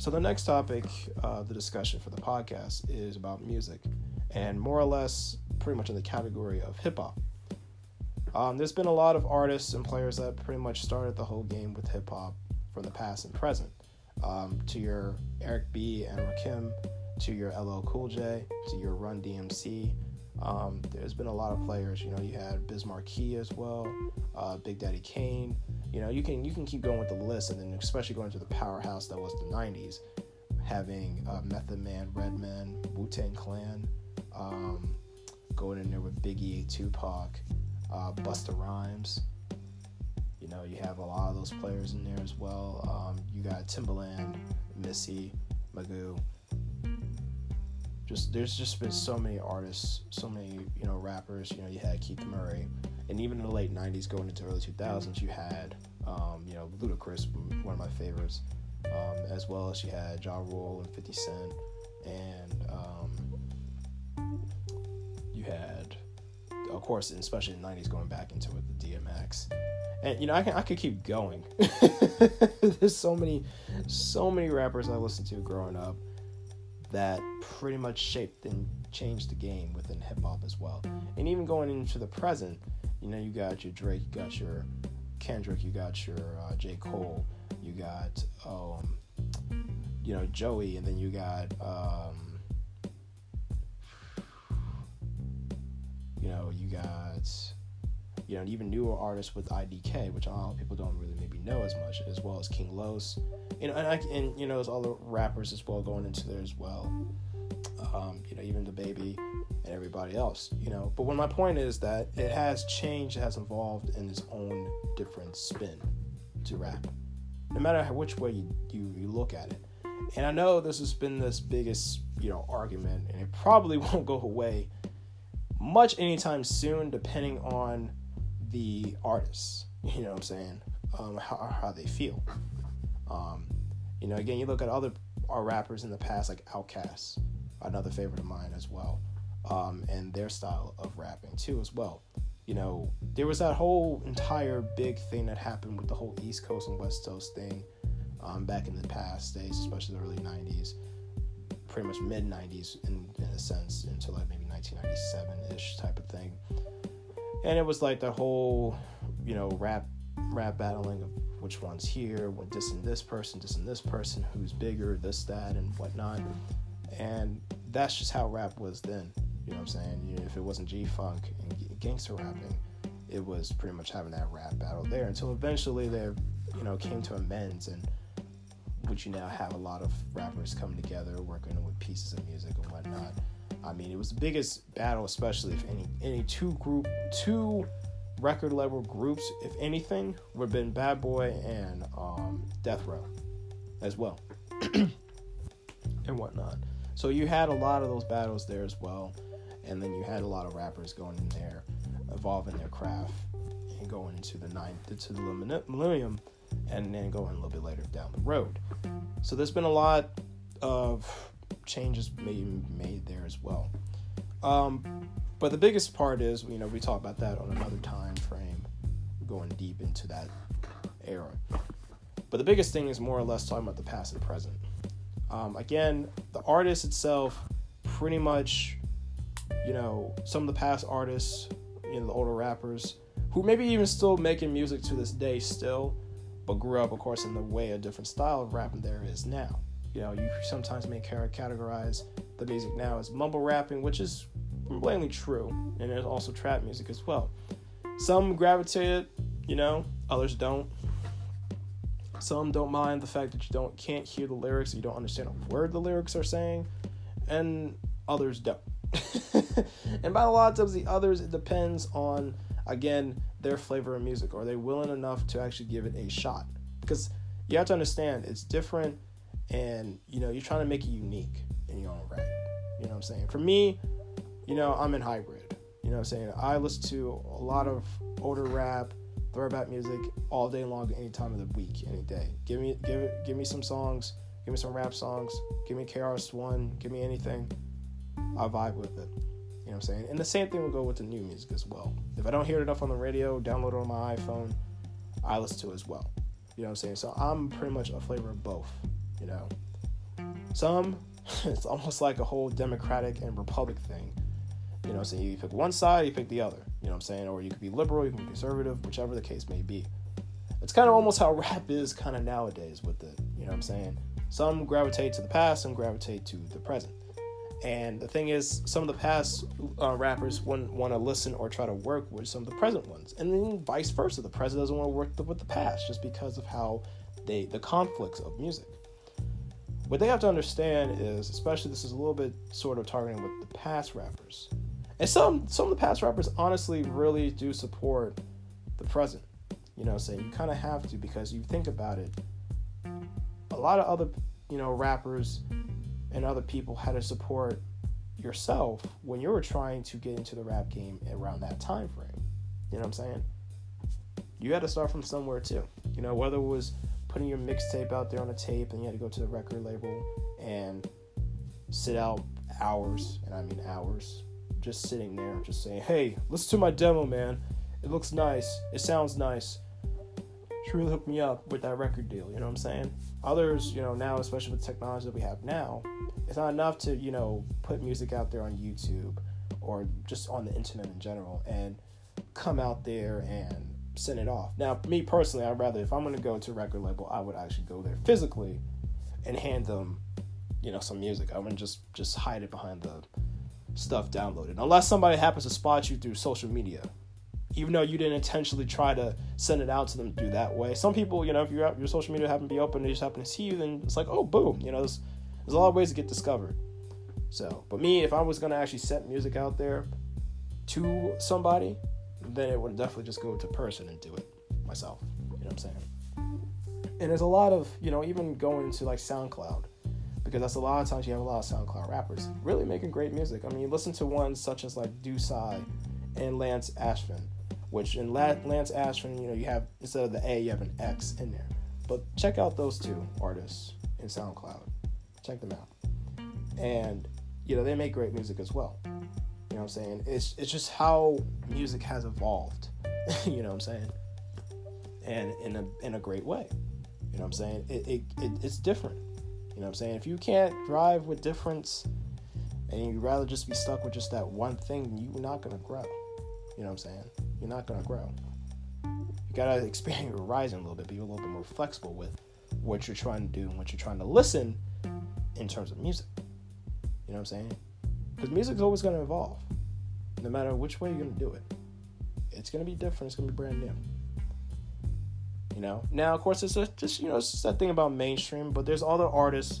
So the next topic, uh, the discussion for the podcast is about music, and more or less, pretty much in the category of hip hop. Um, there's been a lot of artists and players that pretty much started the whole game with hip hop from the past and present. Um, to your Eric B. and Rakim, to your LL Cool J, to your Run DMC. Um, there's been a lot of players. You know, you had Biz Markie as well, uh, Big Daddy Kane. You know, you can you can keep going with the list, and then especially going to the powerhouse that was the '90s, having uh, Method Man, Redman, Wu Tang Clan, um, going in there with Biggie, Tupac, uh, Busta Rhymes. You know, you have a lot of those players in there as well. Um, you got Timbaland, Missy, Magoo just there's just been so many artists, so many you know rappers. You know, you had Keith Murray, and even in the late '90s, going into early 2000s, you had um, you know Ludacris, one of my favorites, um, as well as you had Ja Rule and 50 Cent, and um, you had, of course, especially in the '90s, going back into the DMX. And you know, I can I could keep going. There's so many, so many rappers I listened to growing up that pretty much shaped and changed the game within hip hop as well. And even going into the present, you know, you got your Drake, you got your Kendrick, you got your uh, J. Cole, you got, um, you know, Joey, and then you got, um, you know, you got, you know, even newer artists with IDK, which a lot of people don't really maybe know as much, as well as King Los, you know, and I, and you know, there's other rappers as well going into there as well. Um, you know, even DaBaby and everybody else. You know, but when my point is that it has changed, it has evolved in its own different spin to rap, no matter which way you, you, you look at it. And I know this has been this biggest you know argument, and it probably won't go away much anytime soon, depending on the artists. You know what I'm saying? Um, how, how they feel. Um, you know, again, you look at other rappers in the past, like Outkast, another favorite of mine as well, um, and their style of rapping too, as well. You know, there was that whole entire big thing that happened with the whole East Coast and West Coast thing um, back in the past days, especially the early '90s, pretty much mid '90s in, in a sense, until like maybe 1997 ish type of thing. And it was like the whole, you know, rap rap battling of which one's here, dissing this person, dissing this person, who's bigger, this, that, and whatnot. And that's just how rap was then. You know what I'm saying? You know, if it wasn't G Funk and gangster rapping, it was pretty much having that rap battle there until eventually there, you know, came to amends and which you now have a lot of rappers coming together working with pieces of music and whatnot. I mean, it was the biggest battle, especially if any any two group two record level groups, if anything, would have been Bad Boy and um, Death Row as well, and whatnot. So you had a lot of those battles there as well, and then you had a lot of rappers going in there, evolving their craft, and going into the ninth, into the millennium, and then going a little bit later down the road. So there's been a lot of changes made made there as well. Um, but the biggest part is, you know, we talk about that on another time frame, going deep into that era. But the biggest thing is more or less talking about the past and present. Um, again, the artist itself, pretty much, you know, some of the past artists, you know, the older rappers, who maybe even still making music to this day still, but grew up, of course, in the way a different style of rapping there is now. You know, you sometimes may categorize the music now as mumble rapping, which is blatantly true, and there's also trap music as well. Some gravitate you know, others don't. Some don't mind the fact that you don't can't hear the lyrics, you don't understand a word the lyrics are saying, and others don't. and by a lot of the others it depends on again their flavor of music. Are they willing enough to actually give it a shot? Because you have to understand it's different, and you know you're trying to make it unique in your own right. You know what I'm saying? For me, you know, I'm in hybrid. You know what I'm saying? I listen to a lot of older rap, throwback music all day long, any time of the week, any day. Give me give it give me some songs, give me some rap songs, give me KRS One, give me anything. I vibe with it. You know what I'm saying? And the same thing will go with the new music as well. If I don't hear it enough on the radio, download it on my iPhone, I listen to it as well. You know what I'm saying? So I'm pretty much a flavor of both, you know. Some, it's almost like a whole Democratic and Republic thing. You know, so you pick one side, you pick the other. You know what I'm saying? Or you could be liberal, you can be conservative, whichever the case may be. It's kind of almost how rap is kind of nowadays with it. You know what I'm saying? Some gravitate to the past, some gravitate to the present. And the thing is, some of the past uh, rappers wouldn't want to listen or try to work with some of the present ones, and then vice versa. The present doesn't want to work with the past just because of how they the conflicts of music. What they have to understand is, especially this is a little bit sort of targeting with the past rappers, and some some of the past rappers honestly really do support the present. You know, saying you kind of have to because you think about it. A lot of other you know rappers and other people had to support yourself when you were trying to get into the rap game around that time frame. You know what I'm saying? You had to start from somewhere too. You know, whether it was putting your mixtape out there on a tape and you had to go to the record label and sit out hours, and I mean hours, just sitting there, just saying, hey, listen to my demo, man. It looks nice. It sounds nice. She really hooked me up with that record deal. You know what I'm saying? Others, you know, now, especially with technology that we have now, it's not enough to, you know, put music out there on YouTube or just on the internet in general and come out there and send it off. Now, me personally, I'd rather, if I'm going to go to a record label, I would actually go there physically and hand them, you know, some music. I wouldn't just, just hide it behind the stuff downloaded. Unless somebody happens to spot you through social media even though you didn't intentionally try to send it out to them do that way. Some people, you know, if your your social media happen to be open, they just happen to see you, then it's like, oh, boom, you know, there's, there's a lot of ways to get discovered. So, but me, if I was gonna actually set music out there to somebody, then it would definitely just go to person and do it myself. You know what I'm saying? And there's a lot of, you know, even going to like SoundCloud, because that's a lot of times you have a lot of SoundCloud rappers really making great music. I mean, you listen to ones such as like Dusai and Lance Ashfin which in Lance Ashfin, you know, you have instead of the A, you have an X in there. But check out those two artists in SoundCloud. Check them out. And, you know, they make great music as well. You know what I'm saying? It's it's just how music has evolved. you know what I'm saying? And in a in a great way. You know what I'm saying? It, it, it it's different. You know what I'm saying? If you can't drive with difference and you'd rather just be stuck with just that one thing, you're not gonna grow. You know what I'm saying? You're not gonna grow. You gotta expand your horizon a little bit, be a little bit more flexible with what you're trying to do and what you're trying to listen in terms of music. You know what I'm saying? Because music's always gonna evolve, no matter which way you're gonna do it. It's gonna be different. It's gonna be brand new. You know. Now, of course, it's a, just you know it's that thing about mainstream, but there's other artists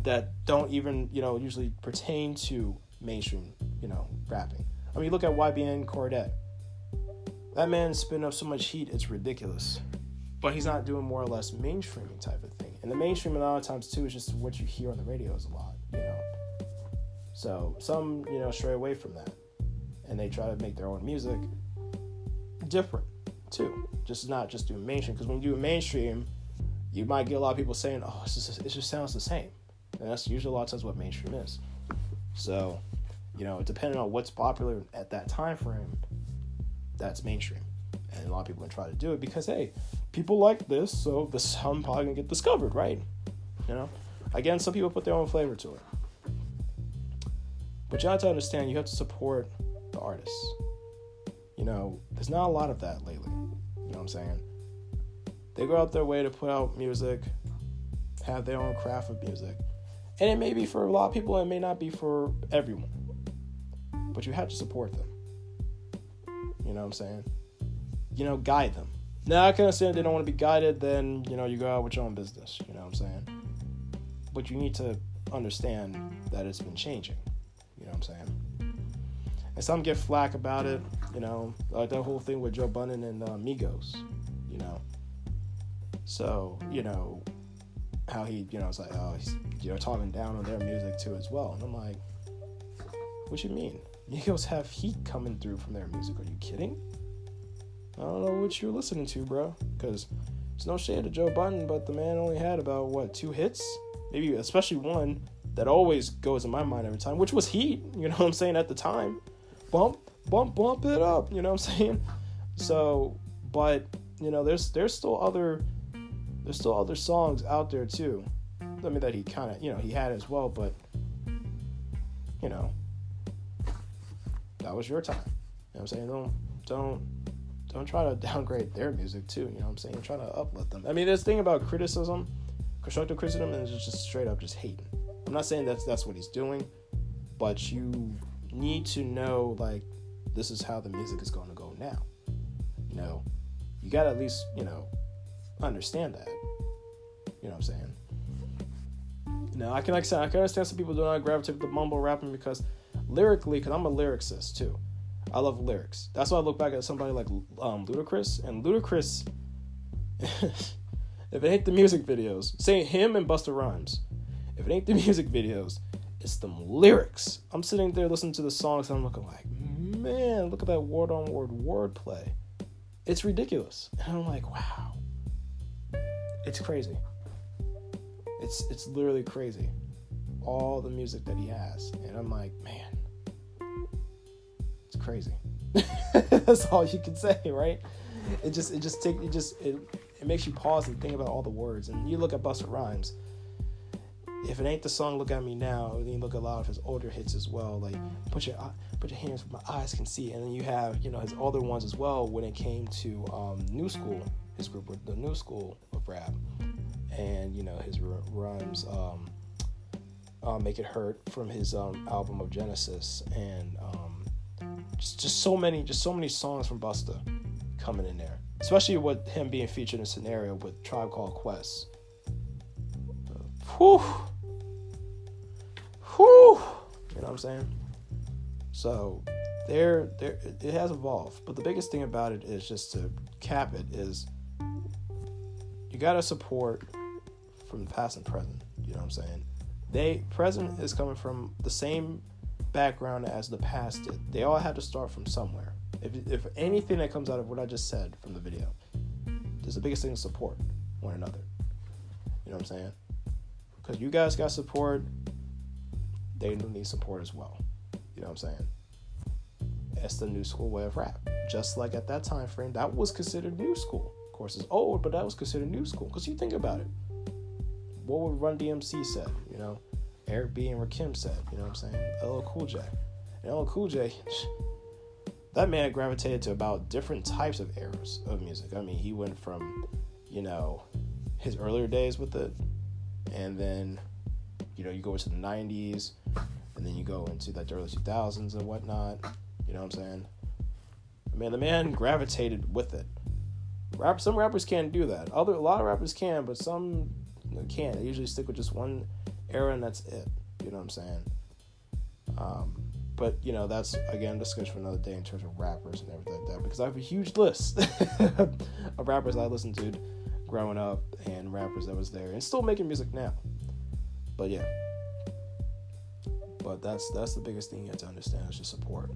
that don't even you know usually pertain to mainstream you know rapping. I mean, look at YBN Cordae. That man's spinning up so much heat, it's ridiculous. But he's not doing more or less mainstreaming type of thing. And the mainstream a lot of times too is just what you hear on the radios a lot, you know. So some, you know, stray away from that. And they try to make their own music different too. Just not just doing mainstream. Because when you do mainstream, you might get a lot of people saying, Oh, just, it just sounds the same. And that's usually a lot of times what mainstream is. So you know, depending on what's popular at that time frame, that's mainstream. And a lot of people try to do it because hey, people like this, so this song probably gonna get discovered, right? You know? Again, some people put their own flavor to it. But you have to understand you have to support the artists. You know, there's not a lot of that lately. You know what I'm saying? They go out their way to put out music, have their own craft of music. And it may be for a lot of people, it may not be for everyone but you have to support them. You know what I'm saying? You know, guide them. Now, I can understand they don't want to be guided, then, you know, you go out with your own business. You know what I'm saying? But you need to understand that it's been changing. You know what I'm saying? And some get flack about it, you know, like that whole thing with Joe Budden and uh, Migos, you know. So, you know, how he, you know, it's like, oh, he's, you know, talking down on their music too as well. And I'm like, what you mean? Migos have heat coming through from their music. Are you kidding? I don't know what you're listening to, bro. Because it's no shade to Joe Budden, but the man only had about, what, two hits? Maybe, especially one that always goes in my mind every time, which was Heat, you know what I'm saying, at the time. Bump, bump, bump it up, you know what I'm saying? So, but, you know, there's there's still other there's still other songs out there too. I mean that he kind of you know he had as well, but you know that was your time. You know what I'm saying? Don't don't don't try to downgrade their music too. You know what I'm saying? Try to uplift them. I mean, this thing about criticism, constructive criticism, is just straight up just hating. I'm not saying that's that's what he's doing, but you need to know like this is how the music is going to go now. You know, you got to at least you know understand that. You know what I'm saying? Now I can like I can understand some people do not gravitate to the mumble rapping because lyrically, because I'm a lyricist too. I love lyrics. That's why I look back at somebody like um, Ludacris and Ludacris. if it ain't the music videos, say him and Busta Rhymes. If it ain't the music videos, it's the lyrics. I'm sitting there listening to the songs and I'm looking like, man, look at that word on word wordplay. It's ridiculous. And I'm like, wow. It's crazy. It's it's literally crazy. All the music that he has. And I'm like, man, it's crazy. That's all you can say, right? It just it just take it just it, it makes you pause and think about all the words. And you look at Busta Rhymes. If it ain't the song "Look at Me Now," then look at a lot of his older hits as well, like "Put Your Put Your Hands Where My Eyes Can See," and then you have you know his other ones as well when it came to um, New School, his group with the New School of rap, and you know his rhymes um, uh, "Make It Hurt" from his um, album of Genesis, and um, just just so many just so many songs from Busta coming in there, especially with him being featured in a scenario with Tribe Called Quest. whew, you know what I'm saying? So there, there, it has evolved. But the biggest thing about it is just to cap it is you gotta support from the past and present. You know what I'm saying? They present is coming from the same background as the past did. They all had to start from somewhere. If, if anything that comes out of what I just said from the video, is the biggest thing to support one another. You know what I'm saying? Because you guys got support, they need support as well. You know what I'm saying? That's the new school way of rap. Just like at that time frame, that was considered new school. Of course, it's old, but that was considered new school. Because you think about it what would Run DMC said? You know, Eric B and Rakim said. You know what I'm saying? LL Cool J. And LL Cool J, that man gravitated to about different types of eras of music. I mean, he went from, you know, his earlier days with it, and then, you know, you go into the '90s, and then you go into like the early 2000s and whatnot. You know what I'm saying? Man, the man gravitated with it. Rap, some rappers can't do that. Other a lot of rappers can, but some can't. They usually stick with just one era and that's it. You know what I'm saying? Um, but you know that's again discussion for another day in terms of rappers and everything like that because I have a huge list of rappers I listened to growing up and rappers that was there and still making music now. But yeah, but that's that's the biggest thing you have to understand is just support.